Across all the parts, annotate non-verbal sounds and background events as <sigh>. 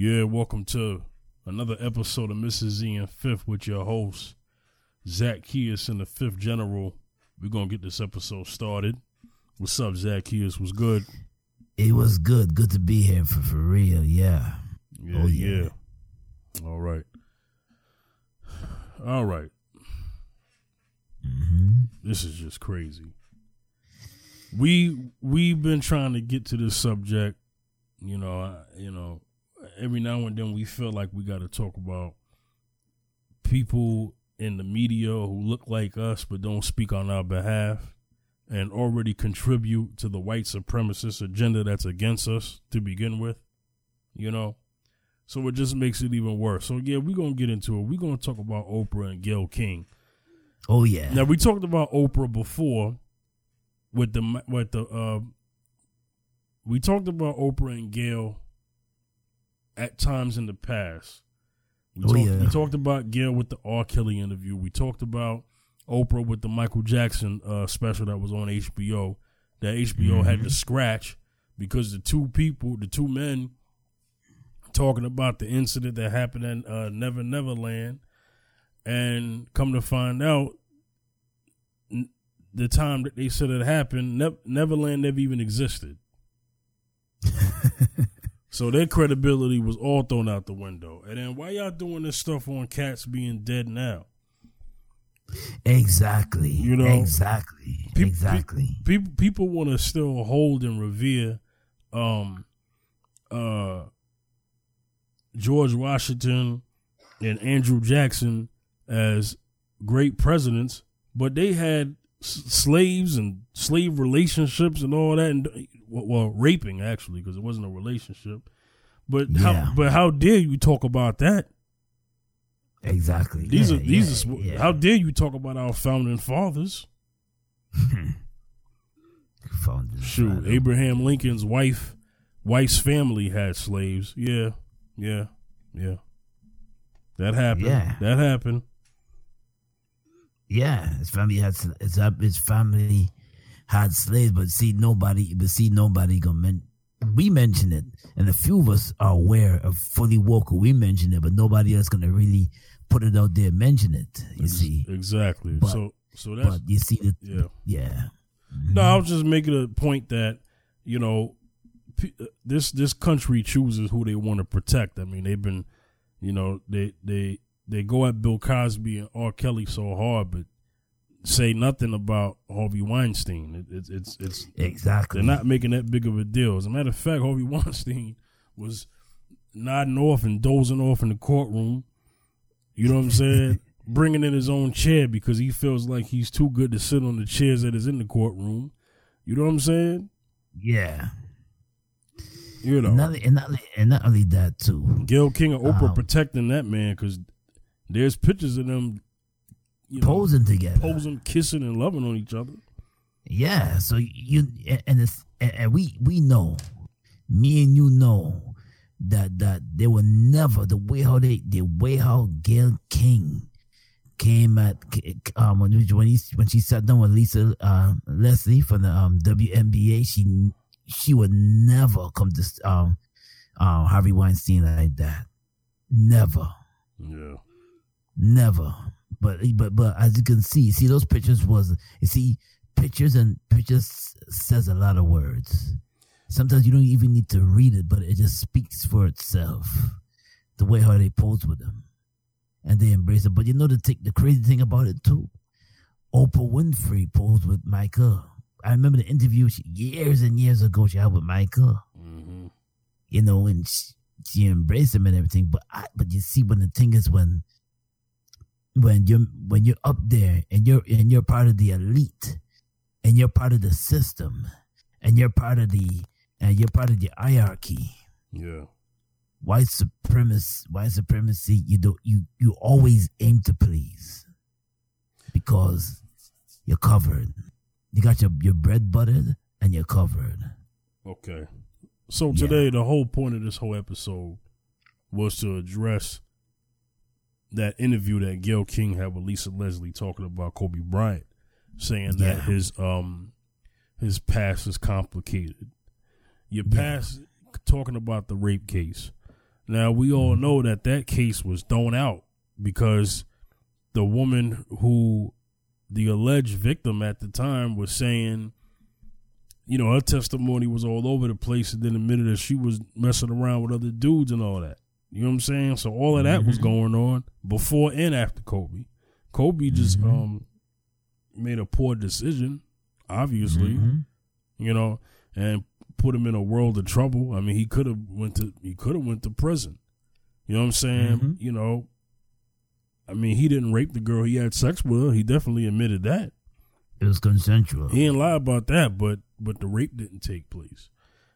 Yeah, welcome to another episode of Mrs. Z and Fifth with your host, Zach Zacchaeus and the Fifth General. We're going to get this episode started. What's up, Zach Zacchaeus? Was good? It was good. Good to be here for, for real. Yeah. Yeah, Oh, yeah. yeah. All right. All right. hmm This is just crazy. We we've been trying to get to this subject, you know, I- you know, every now and then we feel like we got to talk about people in the media who look like us but don't speak on our behalf and already contribute to the white supremacist agenda that's against us to begin with, you know. So it just makes it even worse. So yeah, we're going to get into it. We're going to talk about Oprah and Gayle King. Oh yeah. Now we talked about Oprah before with the with the uh, we talked about Oprah and Gayle at times in the past. We, Oh, talked, yeah. we talked about Gayle with the R. Kelly interview. We talked about Oprah with the Michael Jackson uh, special that was on HBO that HBO had Mm-hmm. to scratch because the two people, the two men, talking about the incident that happened in uh, Never Never Land, and come to find out, n- the time that they said it happened, Nev- Neverland never even existed. <laughs> so their credibility was all thrown out the window. And then why y'all doing this stuff on cats being dead now? exactly. You know, Exactly. Peop- exactly. pe- people people want to still hold and revere um uh George Washington and Andrew Jackson as great presidents, but they had s- slaves and slave relationships and all that, and well, well raping actually because it wasn't a relationship. But Yeah. how but how dare you talk about that? Exactly. These Yeah, are these yeah, are how dare you talk about our founding fathers? <laughs> Found this Shoot, right. Abraham Lincoln's wife, wife's family had slaves. Yeah, yeah, yeah. That happened. Yeah. that happened. Yeah, his family had his his family had slaves, but see nobody, but see nobody gonna men- We mention it, and a few of us are aware of fully woke. We mention it, but nobody else gonna really put it out there, mention it. You see, exactly. But- so, so that's but you see the yeah. yeah, No, I was just making a point that you know p- uh, this this country chooses who they want to protect. I mean, they've been, you know, they they they go at Bill Cosby and R. Kelly so hard, but say nothing about Harvey Weinstein. It, it's it's it's exactly. they're not making that big of a deal. As a matter of fact, Harvey <laughs> Weinstein was nodding off and dozing off in the courtroom. You know what I'm saying? <laughs> Bringing in his own chair because he feels like he's too good to sit on the chairs that is in the courtroom. You know what I'm saying? yeah. You know, And not, and, not, and not only that too. Gayle King and Oprah Um, protecting that man because there's pictures of them, you know, Posing together. posing, kissing, and loving on each other. Yeah, so you and it's and, we we know, me and you know that that they were never the way how they the way how Gayle King came at um when when he when she sat down with Lisa uh, Leslie from the um WNBA she she would never come to um um Harvey Weinstein like that, never. Yeah, Never. But but but as you can see, see those pictures was you see pictures and pictures says a lot of words. Sometimes you don't even need to read it, but it just speaks for itself. The way how they pose with them, and they embrace it. But you know the the crazy thing about it too. Oprah Winfrey posed with Micah. I remember the interview she, years and years ago she had with Michael hmm you know, and she, she embraced him and everything. But I, but you see, when the thing is when when you're when you're up there and you're and you're part of the elite and you're part of the system and you're part of the and you're part of the hierarchy. yeah, White supremacy, white supremacy. You don't you you always aim to please because you're covered. You got your your bread buttered and you're covered. Okay. So Yeah. today, the whole point of this whole episode was to address that interview that Gayle King had with Lisa Leslie talking about Kobe Bryant, saying that his um his past is complicated. Your Yeah. past talking about the rape case. Now we all know that that case was thrown out because the woman who the alleged victim at the time was saying, you know, her testimony was all over the place and then admitted that she was messing around with other dudes and all that. You know what I'm saying? So all of that was going on before and after Kobe. Kobe just um made a poor decision, obviously, you know, and put him in a world of trouble. I mean, he could have went to he could have went to prison. You know what I'm saying? You know, I mean, he didn't rape the girl. He had sex with her. He definitely admitted that. It was consensual. He didn't lie about that, but but the rape didn't take place.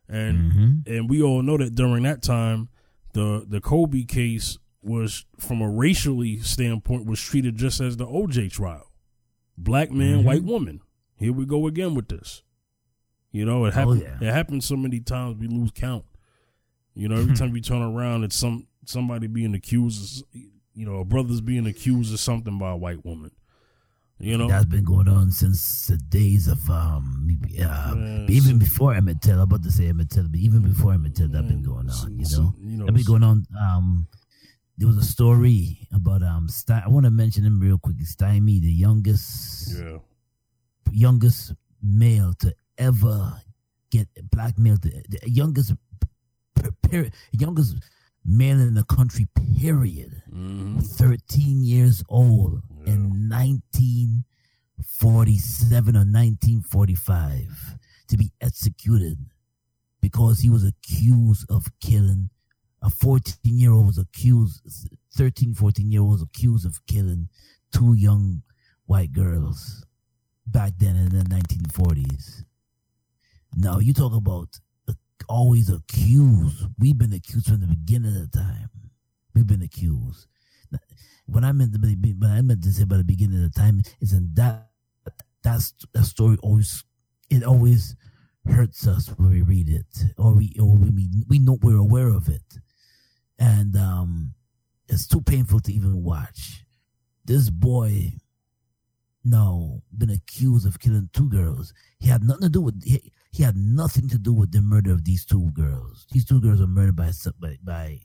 And Mhm. and we all know that during that time, the the Kobe case was from a racially standpoint was treated just as the OJ trial. Black man, Mhm. white woman. Here we go again with this. You know, it Oh, happened yeah. it happens so many times we lose count. You know, every <laughs> time we turn around it's some somebody being accused of, you know, a brother's being accused of something by a white woman. You know? That's been going on since the days of um, uh, Yeah, even so- before Emmett Till. I'm about to say Emmett Till, but even before Emmett Till, that's been going on. You so, know, you know, that been going on. Um, there was a story about um, Sty- I want to mention him real quick. Stinney, the youngest, Yeah. youngest male to ever get black male, to, the youngest, per- period, youngest male in the country. Period. hmm 13 years old in 1947 or 1945 to be executed because he was accused of killing a 14 year old was accused 13 14 year old was accused of killing two young white girls back then in the 1940s now you talk about always accused we've been accused from the beginning of the time we've been accused when I meant to be, when I meant to say by the beginning of the time is in that that's that story always it always hurts us when we read it or we or we we know we're aware of it, and um, it's too painful to even watch. This boy, now been accused of killing two girls. He had nothing to do with he, he had nothing to do with the murder of these two girls. These two girls were murdered by by by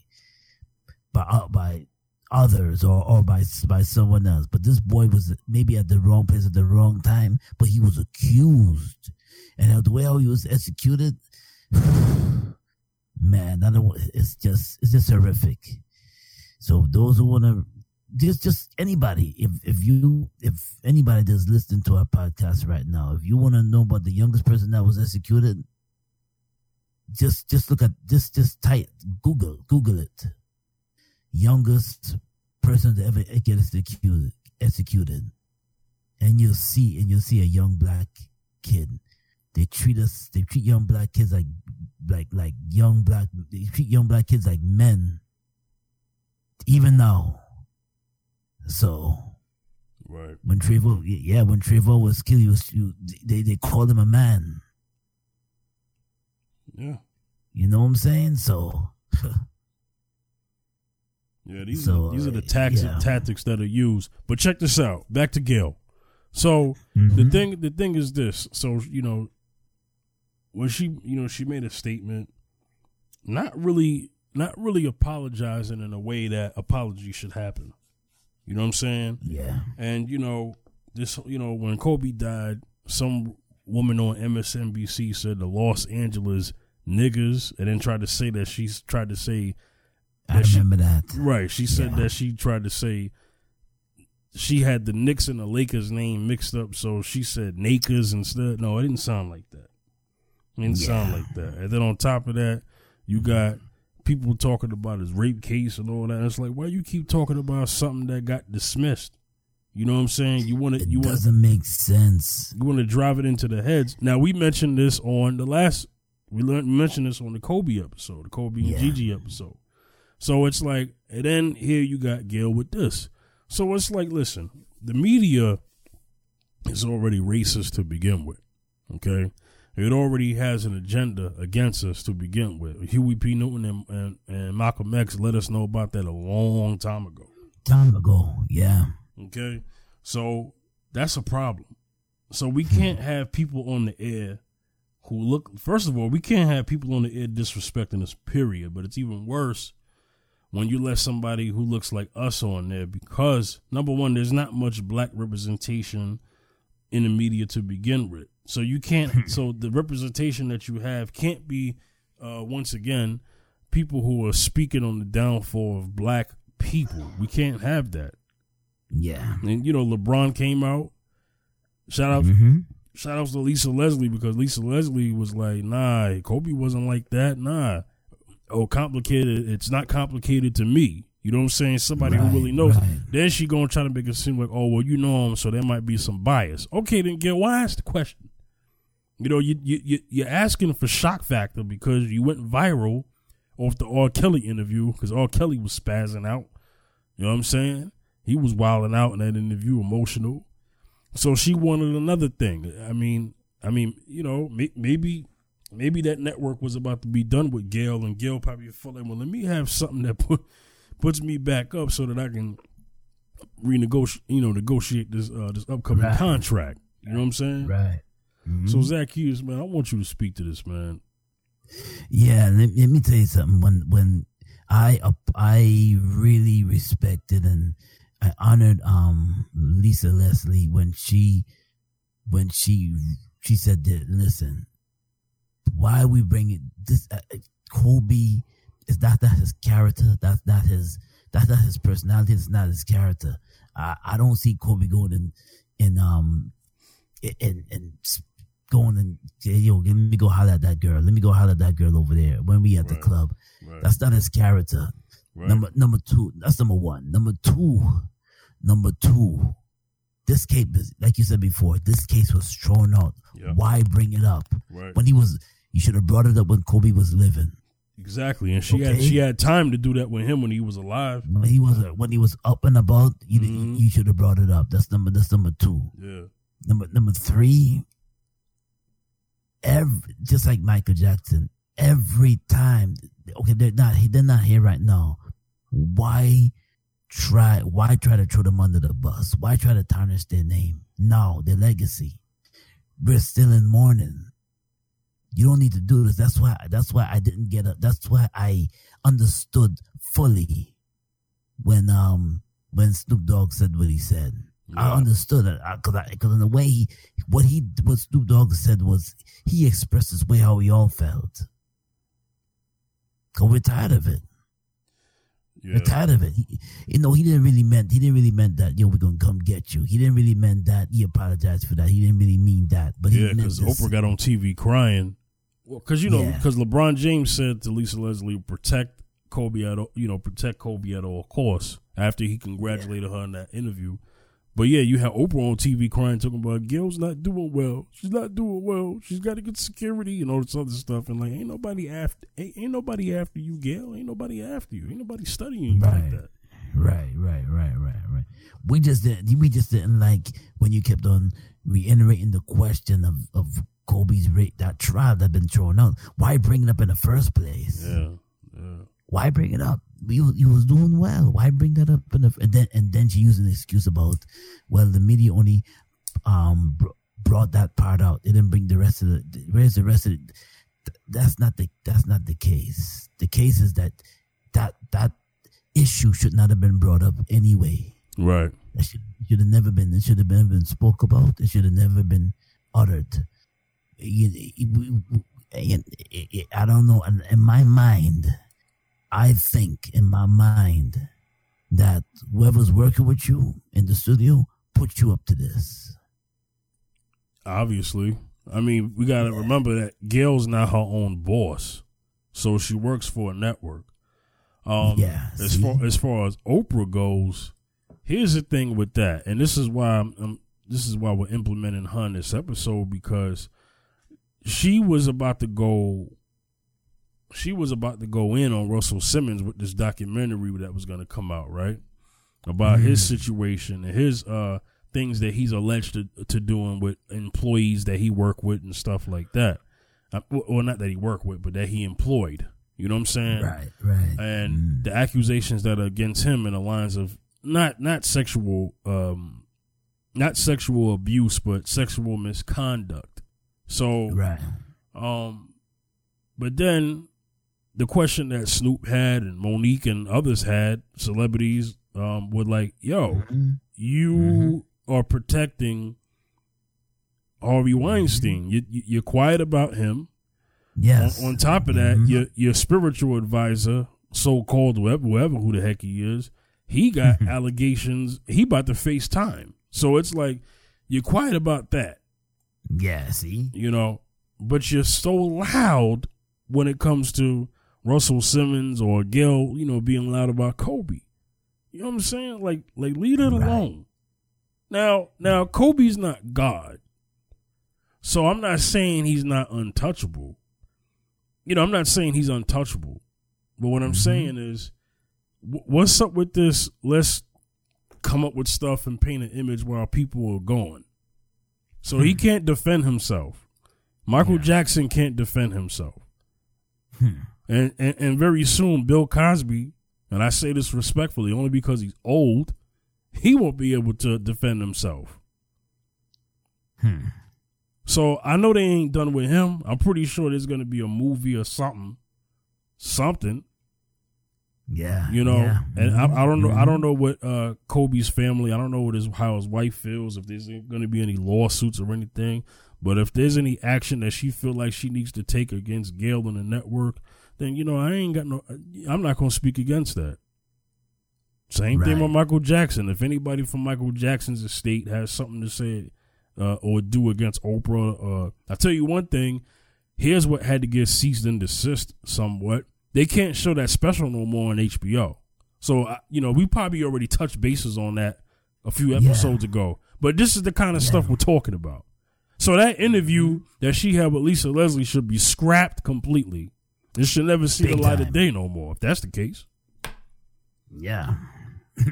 by, uh, by others or, or by by someone else. But this boy was maybe at the wrong place at the wrong time. But he was accused, and the way how he was executed, <sighs> man, I don't. It's just it's just horrific. So those who want to. Just, just anybody. If if you if anybody that's listening to our podcast right now, if you want to know about the youngest person that was executed, just just look at just just type Google Google it youngest person to ever get executed, executed, and you'll see, and you'll see a young black kid. They treat us, they treat young black kids like, like, like young black. They treat young black kids like men, even now. So Right. when Trevor, yeah, when Trevor was killed, he was, you- they they called him a man. Yeah. You know what I'm saying? So. <laughs> Yeah, these So, are these are the tactics yeah. tactics that are used. But check this out. Back to Gayle. So the Mhm. thing the thing is this. So you know, when she you know she made a statement, not really not really apologizing in a way that apology should happen. You know what I'm saying? Yeah. And you know this. You know when Kobe died, some woman on MSNBC said the Los Angeles niggers, and then tried to say that she's tried to say I that she- remember that. Right. She said Yeah. that she tried to say she had the Knicks and the Lakers name mixed up, so she said Nakers instead. No, it didn't sound like that. It didn't sound like that. And then on top of that, you got people talking about his rape case and all that. It's like, why you keep talking about something that got dismissed? You know what I'm saying? You want to It you want doesn't make sense. you want to drive it into the heads. Now we mentioned this on the last we learned, mentioned this on the Kobe episode, the Kobe and Gigi episode. So it's like, and then here you got Gayle with this. So it's like, listen, the media is already racist to begin with. Okay, it already has an agenda against us to begin with. Huey P. Newton and, and, and Malcolm X let us know about that a long time ago. Time ago, yeah. Okay. So that's a problem. So we can't have people on the air who look, first of all, we can't have people on the air disrespecting us, period. But it's even worse when you let somebody who looks like us on there because number one, there's not much black representation in the media to begin with. So you can't <laughs> so the representation that you have can't be uh, once again people who are speaking on the downfall of black people. We can't have that. Yeah. And you know, LeBron came out. Shout out hmm shout outs to Lisa Leslie because Lisa Leslie was like, nah, Kobe wasn't like that. Nah. Oh, complicated. It's not complicated to me. You know what I'm saying? Somebody Right, who really knows. right. Then she gonna try to make it seem like, oh well, you know him, so there might be some bias. Okay, then get why ask the question? You know, you you you- you're asking for shock factor because you went viral off the R. Kelly interview because R. Kelly was spazzing out. You know what I'm saying? He was wilding out in that interview, emotional. So she wanted another thing. I mean, I mean, you know, may, maybe maybe that network was about to be done with Gayle, and Gayle probably felt like, well, let me have something that put, puts me back up so that I can renegotiate, you know, negotiate this uh, this upcoming Right. contract. You know what I'm saying? Right. So Zacchaeus, man, I want you to speak to this, man. Yeah, let, let me tell you something. When when I up- I really respected and I honored um Lisa Leslie when she when she she said that listen, why we bring it this uh, uh, Kobe is not that his character. That's not his. That's not his personality. It's not his character. I I don't see Kobe going in in um in in going and say, yo, let me go holler at that girl. Let me go holler at that girl over there when we at the club. Right. That's not his character. right. Number number two. That's number one. Number two. Number two. This case, is- like you said before, this case was thrown out. Yeah. Why bring it up right. when he was? You should have brought it up when Kobe was living. Exactly. And she had she had time to do that with him when he was alive. When he was when he was up and about, you Mhm. you should have brought it up. That's number. That's number two. Yeah. Number number three. Every just like Michael Jackson, every time. Okay, they're not. He they're not here right now. Why try? Why try to throw them under the bus? Why try to tarnish their name? No, their legacy. We're still in mourning. You don't need to do this. That's why. That's why I didn't get up. That's why I understood fully when um when Snoop Dogg said what he said. I understood it because because in the way he what he what Snoop Dogg said was he expressed his way how we all felt. Cause we're tired of it. Yeah. We're tired of it. He, you know, he didn't really meant he didn't really meant that. Yo, we're gonna come get you. He didn't really meant that. He apologized for that. He didn't really mean that. But he Yeah, because. Oprah got on TV crying. Well, because you know, Yeah. because LeBron James said to Lisa Leslie, "Protect Kobe at all, you know, protect Kobe at all costs." After he congratulated her in that interview, but yeah, you have Oprah on TV crying, talking about Gayle's not doing well. She's not doing well. She's got to get security and all this other stuff. And like, ain't nobody after, ain't, ain't nobody after you, Gayle. Ain't nobody after you. Ain't nobody studying you like that. Right, right, right, right, right. We just didn't. We just didn't like when you kept on reiterating the question of of Kobe's rate that trial that been thrown out. Why bring it up in the first place? Yeah, yeah. Why bring it up? You you was doing well. Why bring that up? And then and then she used an excuse about, well, the media only um br- brought that part out. They didn't bring the rest of the. Where's the rest of it? That's not the that's not the case. The case is that that that issue should not have been brought up anyway. Right. It should, should have never been. It should have never been spoke about. It should have never been uttered. You- you- it- it- I don't know. In in my mind, I think in my mind that whoever's working with you in the studio put you up to this. Obviously. I mean, we got to remember that Gayle's not her own boss. So she works for a network. Um, Yeah, As see? far as far as Oprah goes, here's the thing with that, and this is why I'm, I'm this is why we're implementing her in this episode because she was about to go. She was about to go in on Russell Simmons with this documentary that was going to come out, right? About his situation and his uh things that he's alleged to, to doing with employees that he worked with and stuff like that. Uh, well, not that he worked with, but that he employed. You know what I'm saying? Right, right. and the accusations that are against him in the lines of not not sexual um not sexual abuse but sexual misconduct so right. um but then the question that Snoop had and Monique and others had, celebrities, um, were like, "Yo, Mm-hmm. you are protecting Harvey Weinstein. You, you, you're quiet about him. Yes. On, on top of that, Mhm. your your spiritual advisor, so called whoever, whoever who the heck he is, he got <laughs> allegations. He about to face time. So it's like you're quiet about that, yeah. See. you know, but you're so loud when it comes to Russell Simmons or Gil, you know, being loud about Kobe. You know what I'm saying? Like, like leave it Right. alone. Now, now Kobe's not God, so I'm not saying he's not untouchable. You know, I'm not saying he's untouchable, but what I'm Mhm. saying is, what's up with this? Let's come up with stuff and paint an image while people are gone. So he Hmm. can't defend himself. Michael Yeah. Jackson can't defend himself. Hmm. And, and and very soon, Bill Cosby, and I say this respectfully, only because he's old, he won't be able to defend himself. Hmm. So I know they ain't done with him. I'm pretty sure there's gonna be a movie or something, something, Yeah. you know. yeah. And I, I don't know. I Mhm. don't know what uh, Kobe's family. I don't know what his how his wife feels. If there's gonna be any lawsuits or anything. But if there's any action that she feel like she needs to take against Gayle and the network, then you know I ain't got no. I'm not gonna speak against that. Same thing with Michael Jackson. If anybody from Michael Jackson's estate has something to say uh, or do against Oprah, uh, I tell you one thing. Here's what had to get ceased and desist somewhat. They can't show that special no more on HBO. So uh, you know we probably already touched bases on that a few Yeah. episodes ago. But this is the kind of stuff we're talking about. So that interview that she had with Lisa Leslie should be scrapped completely. It should never see Big the light of day no more. If that's the case. Yeah. <clears throat>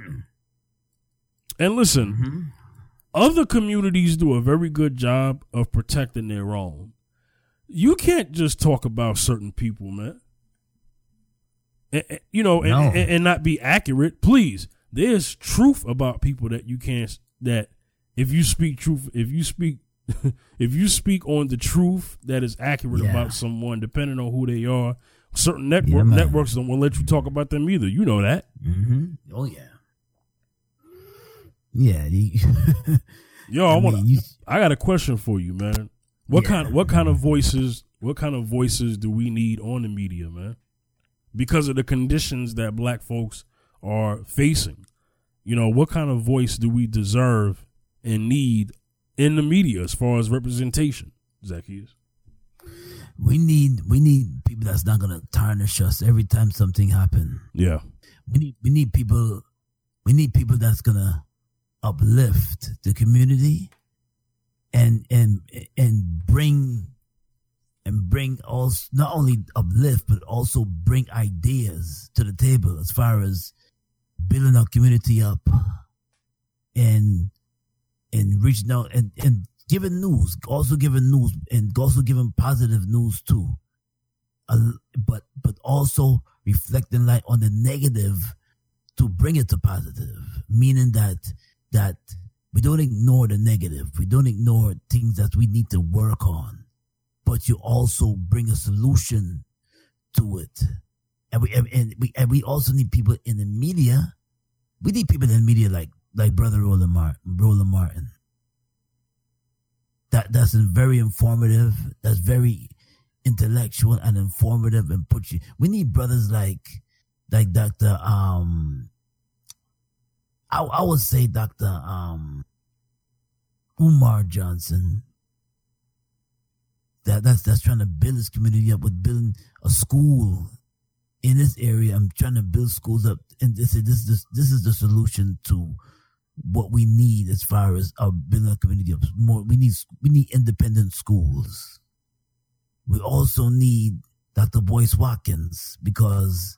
And listen, Mhm. other communities do a very good job of protecting their own. You can't just talk about certain people, man. And- you know, and, No. and, and not be accurate. Please, there's truth about people that you can't. That if you speak truth, if you speak, <laughs> if you speak on the truth that is accurate Yeah. about someone, depending on who they are, certain network Yeah, networks don't want to let you talk about them either. You know that. hmm Oh yeah. Yeah. <laughs> Yo, I, I want. you- I got a question for you, man. What Yeah. kind? What kind of voices? What kind of voices do we need on the media, man? Because of the conditions that Black folks are facing, you know, what kind of voice do we deserve and need in the media as far as representation, Zacchaeus? we need we need people that's not gonna tarnish us every time something happen. Yeah, We need we need people we need people that's gonna uplift the community and and and bring and bring also not only uplift but also bring ideas to the table as far as building our community up and and reaching out and and giving news also giving news and also giving positive news too. Uh, but but also reflecting light on the negative to bring it to positive meaning that that we don't ignore the negative. We don't ignore things that we need to work on but you also bring a solution to it. And we and, we and we also need people in the media. We need people in the media like like brother Roland Martin Roland Martin that that's very informative that's very intellectual and informative and put you we need brothers like like Dr. Um I, I would say Dr. Um Umar Johnson that that's that's trying to build his community up with building a school in this area. I'm trying to build schools up and this is this is this is the solution to what we need as far as uh, building a community up. More we need we need independent schools. We also need Dr. Boyce Watkins because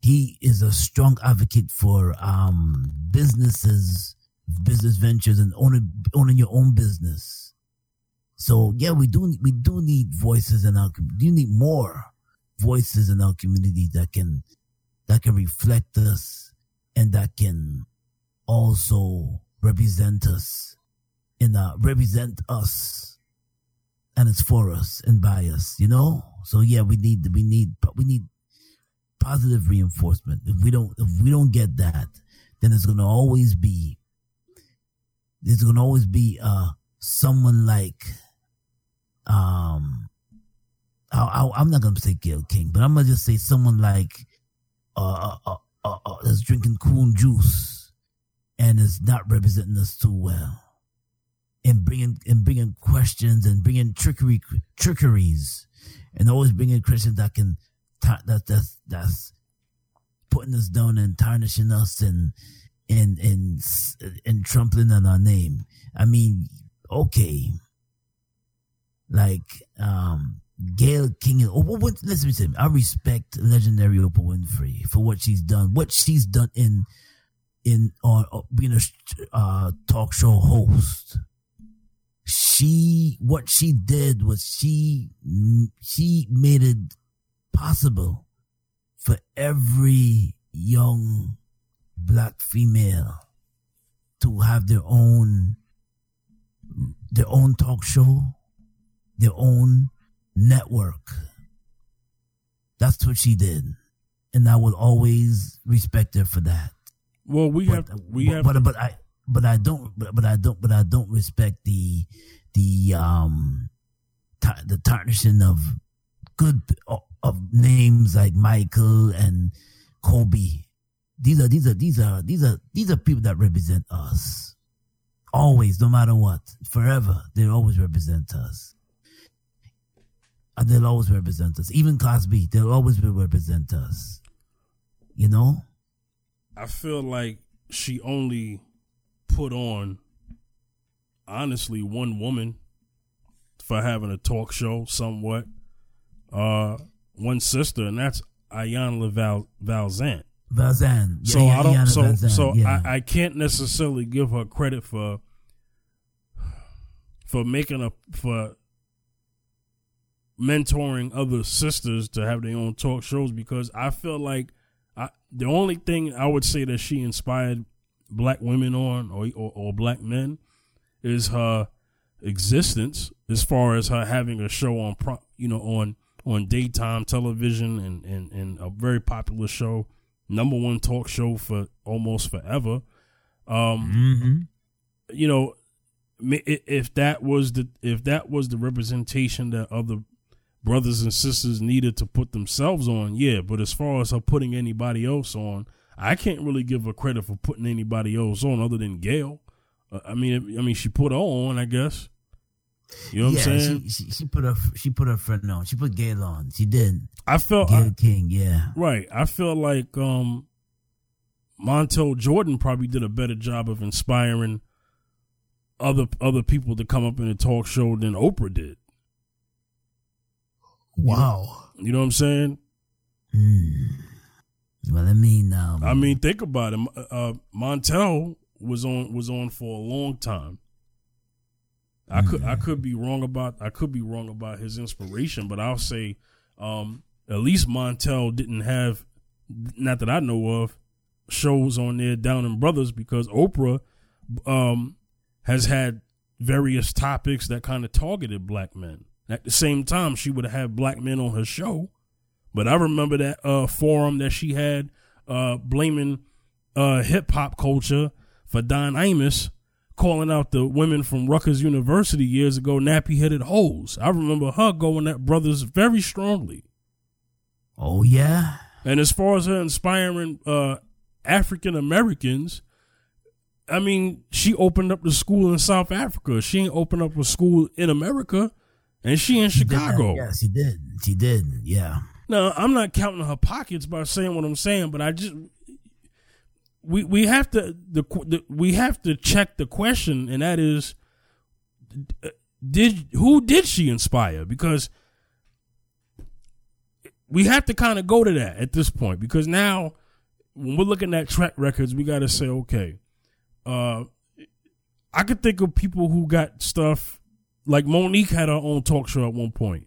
he is a strong advocate for um, businesses, business ventures, and owning owning your own business. So yeah, we do we do need voices in our community. do need more voices in our community that can that can reflect us and that can also represent us and uh, represent us and it's for us and by us, you know. So yeah, we need we need we need positive reinforcement. If we don't, if we don't get that, then it's gonna always be, there's gonna always be uh someone like, um, I, am not gonna say Gayle King, but I'm gonna just say someone like, uh, uh, uh, uh that's drinking cool juice and is not representing us too well and bringing and bringing questions and bringing trickery trickeries and always bringing questions that can that that's that's putting us down and tarnishing us and and and and trampling on our name. I mean, okay, like um Gayle King. Oh, what, what, listen me. I respect legendary Oprah Winfrey for what she's done. What she's done in in on uh, being a uh, talk show host. She what she did was she she made it possible for every young black female to have their own their own talk show their own network. That's what she did. And i will always respect her for that well we but, have we but, have but, but i but I don't, but, but I don't, but I don't respect the, the, um, t- the tarnishing of good, of names like Michael and Kobe. These are, these are, these are, these are, these are people that represent us. Always, no matter what, forever, they always represent us. And they'll always represent us. Even Cosby, they'll always represent us. You know? I feel like she only put on honestly one woman for having a talk show somewhat uh one sister and that's Iyanla Val Vanzant. Vanzant. Yeah, so yeah, I don't so so yeah. I, I can't necessarily give her credit for for making a for mentoring other sisters to have their own talk shows because I feel like I, the only thing I would say that she inspired black women on or, or, or black men is her existence as far as her having a show on you know on on daytime television and, and, and a very popular show number one talk show for almost forever um mm-hmm. you know if that was the if that was the representation that other brothers and sisters needed to put themselves on yeah but as far as her putting anybody else on I can't really give her credit for putting anybody else on other than Gayle. Uh, I mean, I mean, she put her on, I guess. You know what yeah, I'm saying? She, she, she, put her she put her friend on. She put Gayle on. She did. I felt Gayle I, King, yeah. Right. I feel like um Montel Jordan probably did a better job of inspiring other other people to come up in a talk show than Oprah did. Wow. You know, you know what I'm saying? Mm. Well, I mean, um, I mean, think about it. Uh, Montel was on was on for a long time. I mm-hmm. could I could be wrong about I could be wrong about his inspiration, but I'll say um, at least Montel didn't have, not that I know of, shows on there Down and Brothers because Oprah um, has had various topics that kind of targeted black men. At the same time, she would have black men on her show but I remember that uh, forum that she had uh, blaming uh, hip hop culture for Don Imus calling out the women from Rutgers University years ago nappy headed hoes. I remember her going at brothers very strongly. Oh yeah. And as far as her inspiring uh, African Americans, I mean, she opened up the school in South Africa. She ain't opened up a school in America, and she in Chicago. Yes, she did. She did. Yeah. Now, I'm not counting her pockets by saying what I'm saying, but I just we we have to the, the we have to check the question, and that is, did who did she inspire? Because we have to kind of go to that at this point because now when we're looking at track records, we got to say, okay, uh, I could think of people who got stuff like Monique had her own talk show at one point,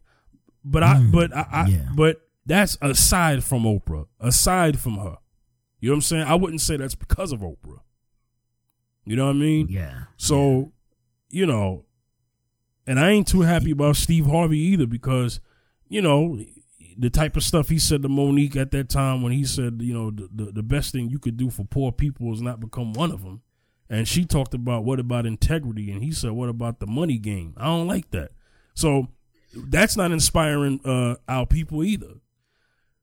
but I, mm, but I, I yeah. but that's aside from Oprah, aside from her. You know what I'm saying? I wouldn't say that's because of Oprah. You know what I mean? Yeah. So, you know, and I ain't too happy about Steve Harvey either because, you know, the type of stuff he said to Monique at that time when he said, you know, the, the, the best thing you could do for poor people is not become one of them. And she talked about what about integrity, and he said, what about the money game? I don't like that. So that's not inspiring uh, our people either.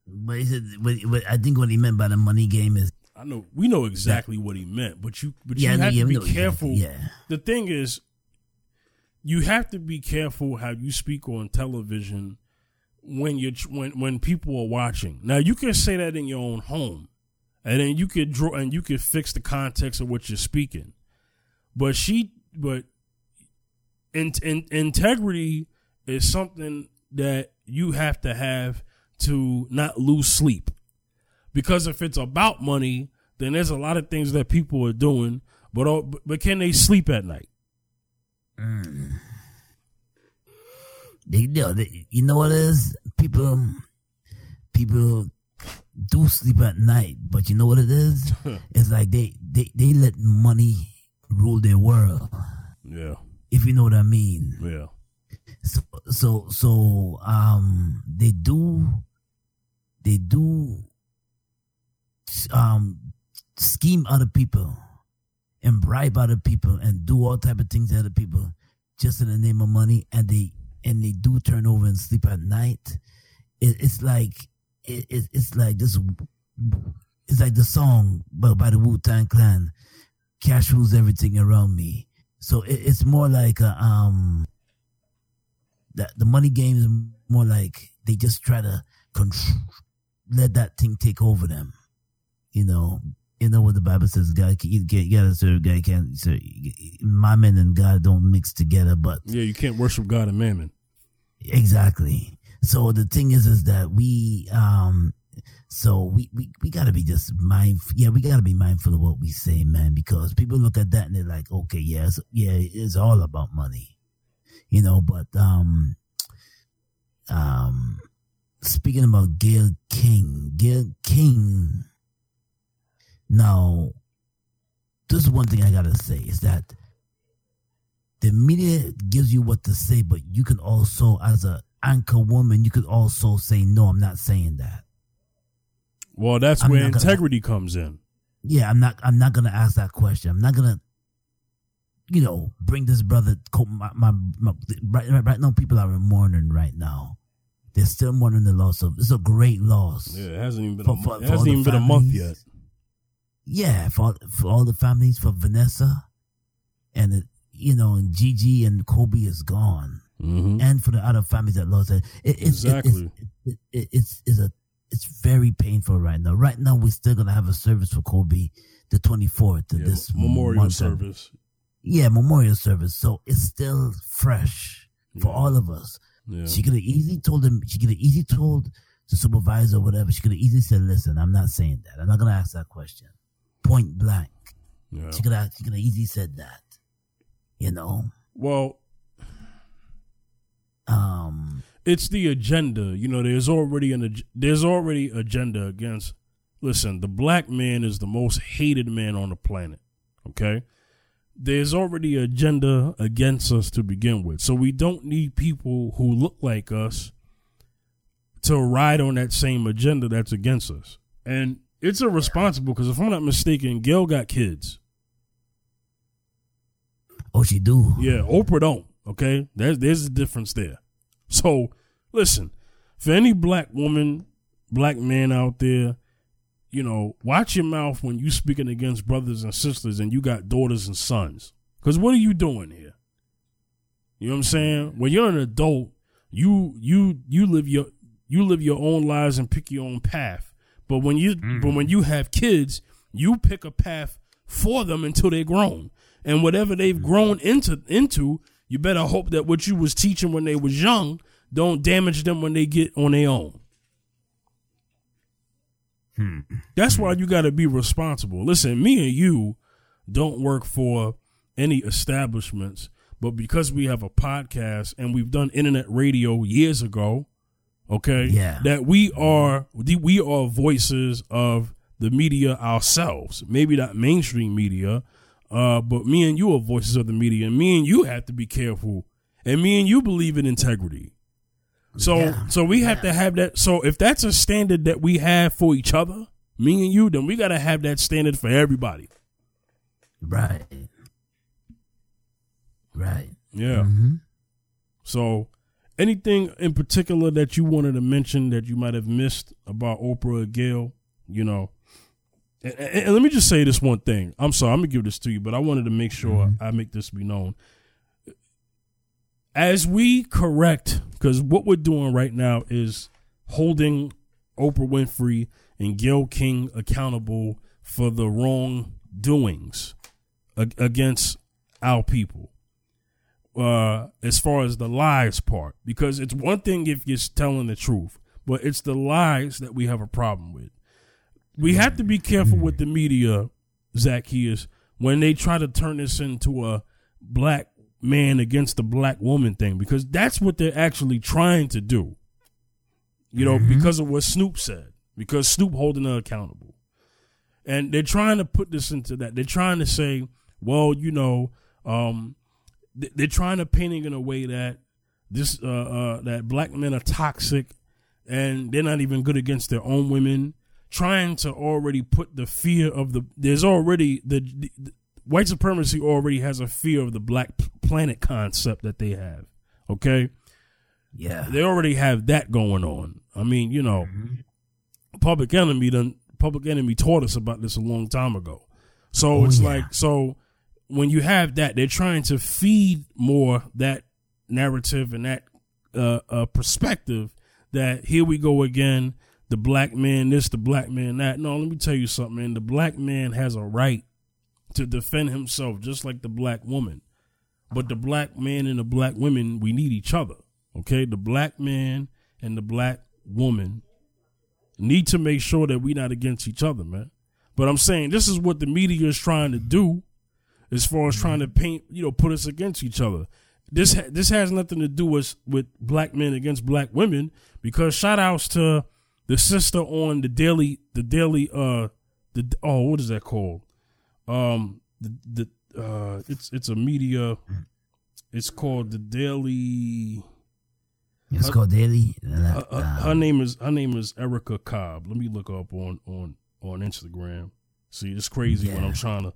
But he said, but, but I think what he meant by the money game is I know we know exactly what he meant, but you but yeah, you have to be careful. Exactly, yeah. The thing is, you have to be careful how you speak on television when you when when people are watching. Now you can say that in your own home, and then you could draw and you could fix the context of what you're speaking. But she, but in, in, integrity is something that you have to have to not lose sleep. Because if it's about money, then there's a lot of things that people are doing, but but can they sleep at night? Mm. They, you, know, you know what it is? People, people do sleep at night, but you know what it is? <laughs> it's like they, they, they let money rule their world. Yeah. If you know what I mean. Yeah. So, so, so, um, they do, they do, um, scheme other people and bribe other people and do all type of things to other people just in the name of money and they and they do turn over and sleep at night it, it's like it, it, it's like this it's like the song by, by the wu-tang clan cash rules everything around me so it's more like a, um that the money game is more like they just try to control let that thing take over them you know you know what the Bible says, God, you, you gotta serve God. Can't serve mammon and God don't mix together. But yeah, you can't worship God and mammon. Exactly. So the thing is, is that we, um, so we, we, we gotta be just mindful. Yeah, we gotta be mindful of what we say, man, because people look at that and they're like, okay, yeah, it's, yeah, it's all about money, you know, but, um, um, speaking about Gayle King, Gayle King, now, this is one thing I gotta say is that the media gives you what to say, but you can also, as a anchor woman, you could also say, "No, I'm not saying that." Well, that's I'm where integrity gonna, comes in. Yeah, I'm not. I'm not gonna ask that question. I'm not gonna, you know, bring this brother. My, my, my right, right now, people are mourning right now. They're still mourning the loss of. It's a great loss. Yeah, it hasn't even been. For, a, for, it hasn't even been a month yet yeah, for for all the families, for Vanessa, and it, you know, and Gigi and Kobe is gone, mm-hmm. and for the other families that lost it. it it's, exactly. It, it, it's it's a it's very painful right now. Right now, we're still gonna have a service for Kobe, the twenty fourth. Yeah, this memorial service. Yeah, memorial service. So it's still fresh for yeah. all of us. Yeah. She could have easily told him. She could have easily told the supervisor or whatever. She could have easily said, "Listen, I'm not saying that. I'm not gonna ask that question." point blank. Yeah. She could have she could have easily said that. You know? Well um it's the agenda. You know, there's already an there's already agenda against listen, the black man is the most hated man on the planet. Okay? There's already agenda against us to begin with. So we don't need people who look like us to ride on that same agenda that's against us. And it's irresponsible because if I'm not mistaken, Gayle got kids. Oh, she do. Yeah, Oprah don't. Okay, there's there's a difference there. So, listen, for any black woman, black man out there, you know, watch your mouth when you speaking against brothers and sisters, and you got daughters and sons. Because what are you doing here? You know what I'm saying? When you're an adult, you you you live your you live your own lives and pick your own path. But when you mm. but when you have kids, you pick a path for them until they're grown. And whatever they've grown into into, you better hope that what you was teaching when they was young don't damage them when they get on their own. Hmm. That's why you got to be responsible. Listen, me and you don't work for any establishments, but because we have a podcast and we've done internet radio years ago, okay yeah that we are we are voices of the media ourselves maybe not mainstream media uh, but me and you are voices of the media and me and you have to be careful and me and you believe in integrity So Yeah. so we have to have that. So if that's a standard that we have for each other, me and you, then we got to have that standard for everybody. Right. Right. Yeah. hmm So anything in particular that you wanted to mention that you might have missed about Oprah or Gayle, you know. And, and- let me just say this one thing. I'm sorry, I'm gonna give this to you, but I wanted to make sure I make this be known. As we correct, because what we're doing right now is holding Oprah Winfrey and Gayle King accountable for the wrongdoings ag- against our people uh, as far as the lies part, because it's one thing if you're telling the truth, but it's the lies that we have a problem with. We have to be careful with the media, Zacchaeus, when they try to turn this into a black man against the black woman thing, because that's what they're actually trying to do. You know, because of what Snoop said, because Snoop holding her accountable. And they're trying to put this into that. They're trying to say, well, you know, um, they're trying to paint it in a way that this uh, uh, that black men are toxic and they're not even good against their own women. Trying to already put the fear of the there's already the, the, the white supremacy already has a fear of the black planet concept that they have. Okay, Yeah. they already have that going on. I mean, you know, Public Enemy done Public Enemy taught us about this a long time ago. So Oh, it's yeah. like so when you have that, they're trying to feed more that narrative and that uh, uh, perspective that here we go again, the black man this, the black man that. No, let me tell you something, man. The black man has a right to defend himself just like the black woman. But the black man and the black women, we need each other. Okay? The black man and the black woman need to make sure that we're not against each other, man. But I'm saying this is what the media is trying to do as far as trying to paint, you know, put us against each other. This ha- this has nothing to do with with black men against black women because shout outs to the sister on the daily the daily uh the oh what is that called um the the uh it's it's a media it's called the daily It's called Daily. her, her- her name is her name is Erica Cobb. Let me look up on on on Instagram. See, it's crazy when I'm trying to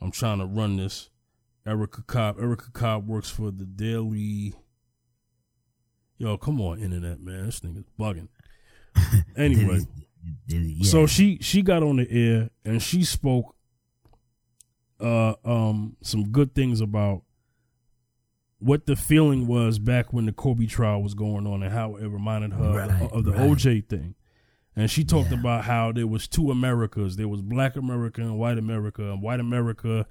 I'm trying to run this. Erica Cobb. Erica Cobb works for the Daily. Yo, come on, internet man, this thing is bugging. <laughs> Anyway, yeah. so she she got on the air and she spoke uh um some good things about what the feeling was back when the Kobe trial was going on and how it reminded her Right, of the right. OJ thing. And she talked Yeah. about how there was two Americas. There was black America and white America. And white America,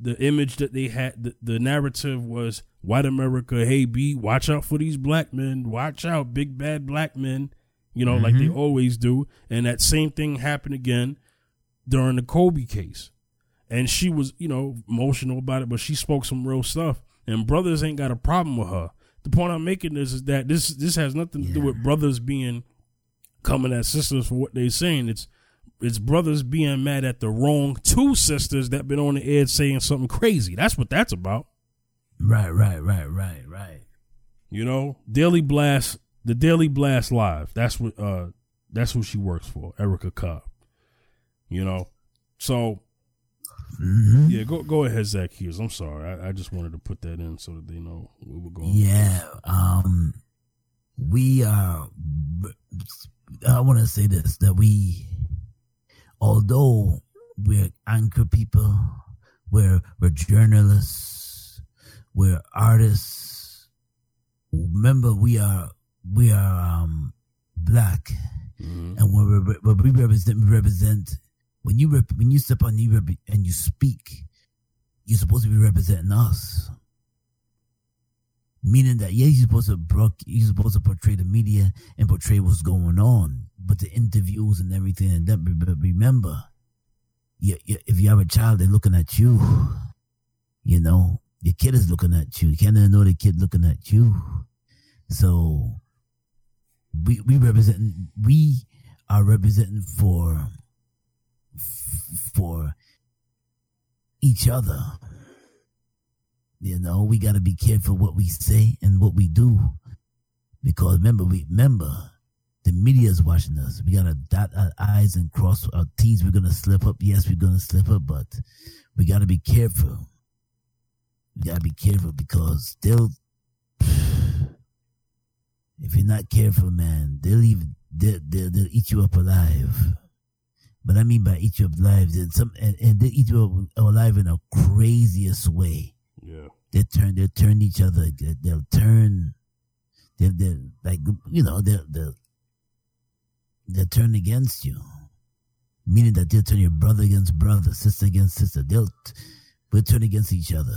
the image that they had, the, the narrative was white America, hey B, watch out for these black men. Watch out, big bad black men. You know, like they Mm-hmm. always do. And that same thing happened again during the Kobe case. And she was, you know, emotional about it, but she spoke some real stuff. And brothers ain't got a problem with her. The point I'm making is, is that this this has nothing to do with brothers being coming at sisters for what they're saying. It's it's brothers being mad at the wrong two sisters that been on the edge saying something crazy. That's what that's about. right, right, right, right, right. You know, Daily Blast, the Daily Blast Live. That's what uh that's who she works for, Erica Cobb. You know, so hmm yeah, go go ahead, Zacchaeus. I'm sorry, I, I just wanted to put that in so that they know we were going. Yeah. Um, we are. I want to say this that we, although we're anchor people, we're we're journalists, we're artists. Remember, we are we are um black, Mhm. and when we when we represent we represent when you rep, when you step on you rep, and you speak, you're supposed to be representing us meaning that yeah, you're supposed to bro- you're supposed to portray the media and portray what's going on, but the interviews and everything. And that, but remember, you, you, if you have a child, they're looking at you. You know, the kid is looking at you. You can't even know the kid looking at you. So we we represent we are representing for for each other. You know, we got to be careful what we say and what we do Because remember, we remember the media is watching us. We gotta dot our I's and cross our T's. We're gonna slip up. Yes, we're gonna slip up, but we gotta be careful. We gotta be careful because they'll if you're not careful, man, they'll even they'll, they'll, they'll eat you up alive. But I mean by eat you up alive, and some and, and they eat you up alive in a craziest way. Yeah. They turn they turn each other. They, they'll turn. They'll, they'll like you know they'll they'll they'll turn against you, meaning that they'll turn your brother against brother, sister against sister. They'll we'll turn against each other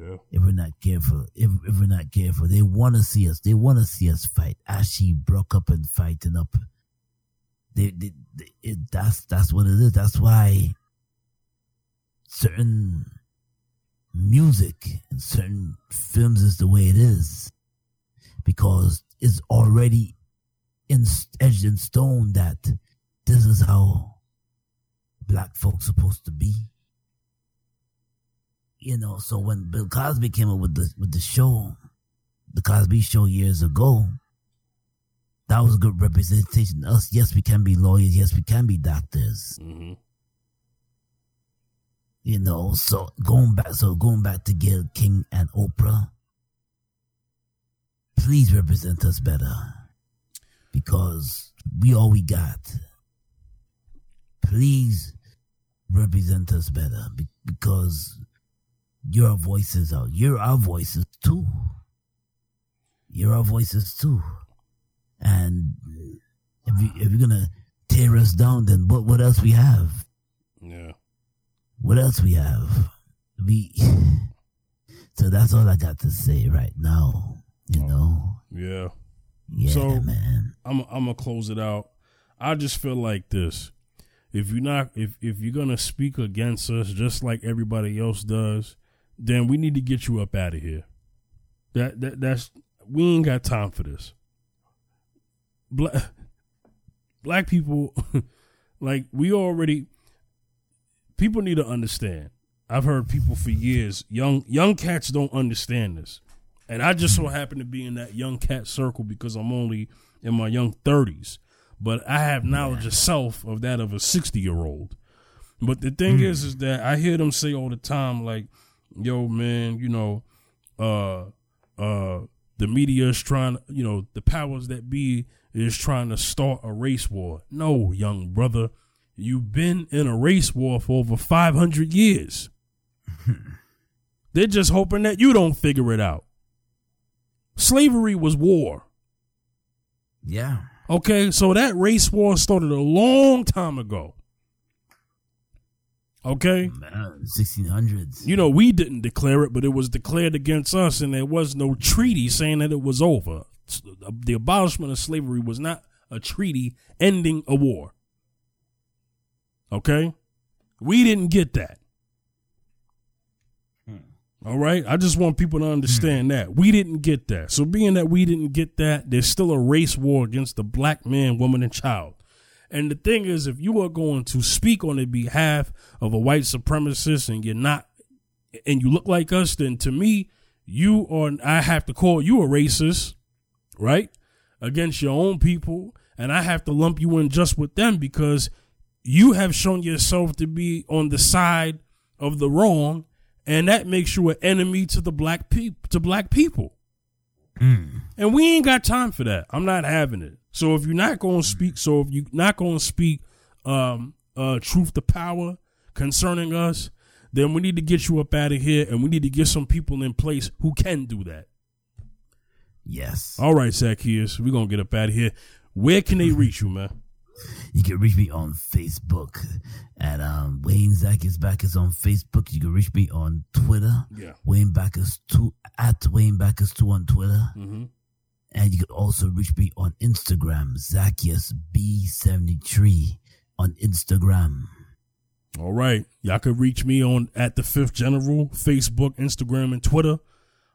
Yeah. if we're not careful. If, if we're not careful, they want to see us. They want to see us fight. As she broke up and fighting up, they, they, they it, that's that's what it is. That's why certain music and certain films is the way it is because it's already in edged in stone that this is how black folks supposed to be you know, so when Bill Cosby came up with the with the show, the Cosby Show years ago, that was a good representation. Us, yes, we can be lawyers, yes, we can be doctors. Mm-hmm. You know, so going back, so going back to Gayle King and Oprah, please represent us better because we all we got. Please represent us better because your voices out. You're our voices too. You're our voices too. And if you if you're gonna tear us down, then what what else we have? Yeah. What else we have? We <sighs> so that's all I got to say right now. You oh, know? Yeah. Yeah, So- man. I'm I'm gonna close it out. I just feel like this. If you're not if if you're gonna speak against us just like everybody else does, then we need to get you up out of here. That that that's we ain't got time for this. Black <laughs> black people <laughs> like we already people need to understand. I've heard people for years, young young cats don't understand this. And I just so mm-hmm. happen to be in that young cat circle because I'm only in my young 30s. But I have knowledge of self of that of a 60 year old. But the thing mm-hmm. is, is that I hear them say all the time, like, yo, man, you know, uh, uh, the media is trying, you know, the powers that be is trying to start a race war. No, young brother, you've been in a race war for over 500 years. <laughs> They're just hoping that you don't figure it out. Slavery was war. Yeah. Okay, so that race war started a long time ago. Okay, Man, 1600s. you know, we didn't declare it, but it was declared against us, and there was no treaty saying that it was over. Uh, the abolishment of slavery was not a treaty ending a war. Okay, we didn't get that. Hmm. All right, I just want people to understand hmm. that we didn't get that. So, being that we didn't get that, there's still a race war against the black man, woman, and child. And the thing is, if you are going to speak on the behalf of a white supremacist and you're not, and you look like us, then to me, you are, I have to call you a racist, right? Against your own people. And I have to lump you in just with them because you have shown yourself to be on the side of the wrong. And that makes you an enemy to the black people, to black people. Hmm. And we ain't got time for that. I'm not having it. So if you're not going to speak, so if you're not going to speak um, uh, truth to power concerning us, then we need to get you up out of here, and we need to get some people in place who can do that. Yes. All right, Zacchaeus, we're gonna get up out of here. Where can they reach you, man? <laughs> You can reach me on Facebook at um, Wayne Zacchaeus Backus on Facebook. You can reach me on Twitter. Yeah. Wayne Backus two at Wayne Backus two on Twitter. Mm-hmm. And you can also reach me on Instagram, Zacchaeus B73 on Instagram. All right, y'all can reach me on at the Fifth General, Facebook, Instagram, and Twitter.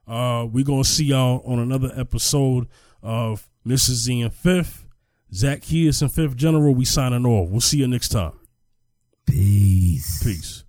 Uh, we gonna see y'all on another episode of Mrs. Z and Fifth. Zacchaeus and Fifth General. We signing off. We'll see you next time. Peace. Peace.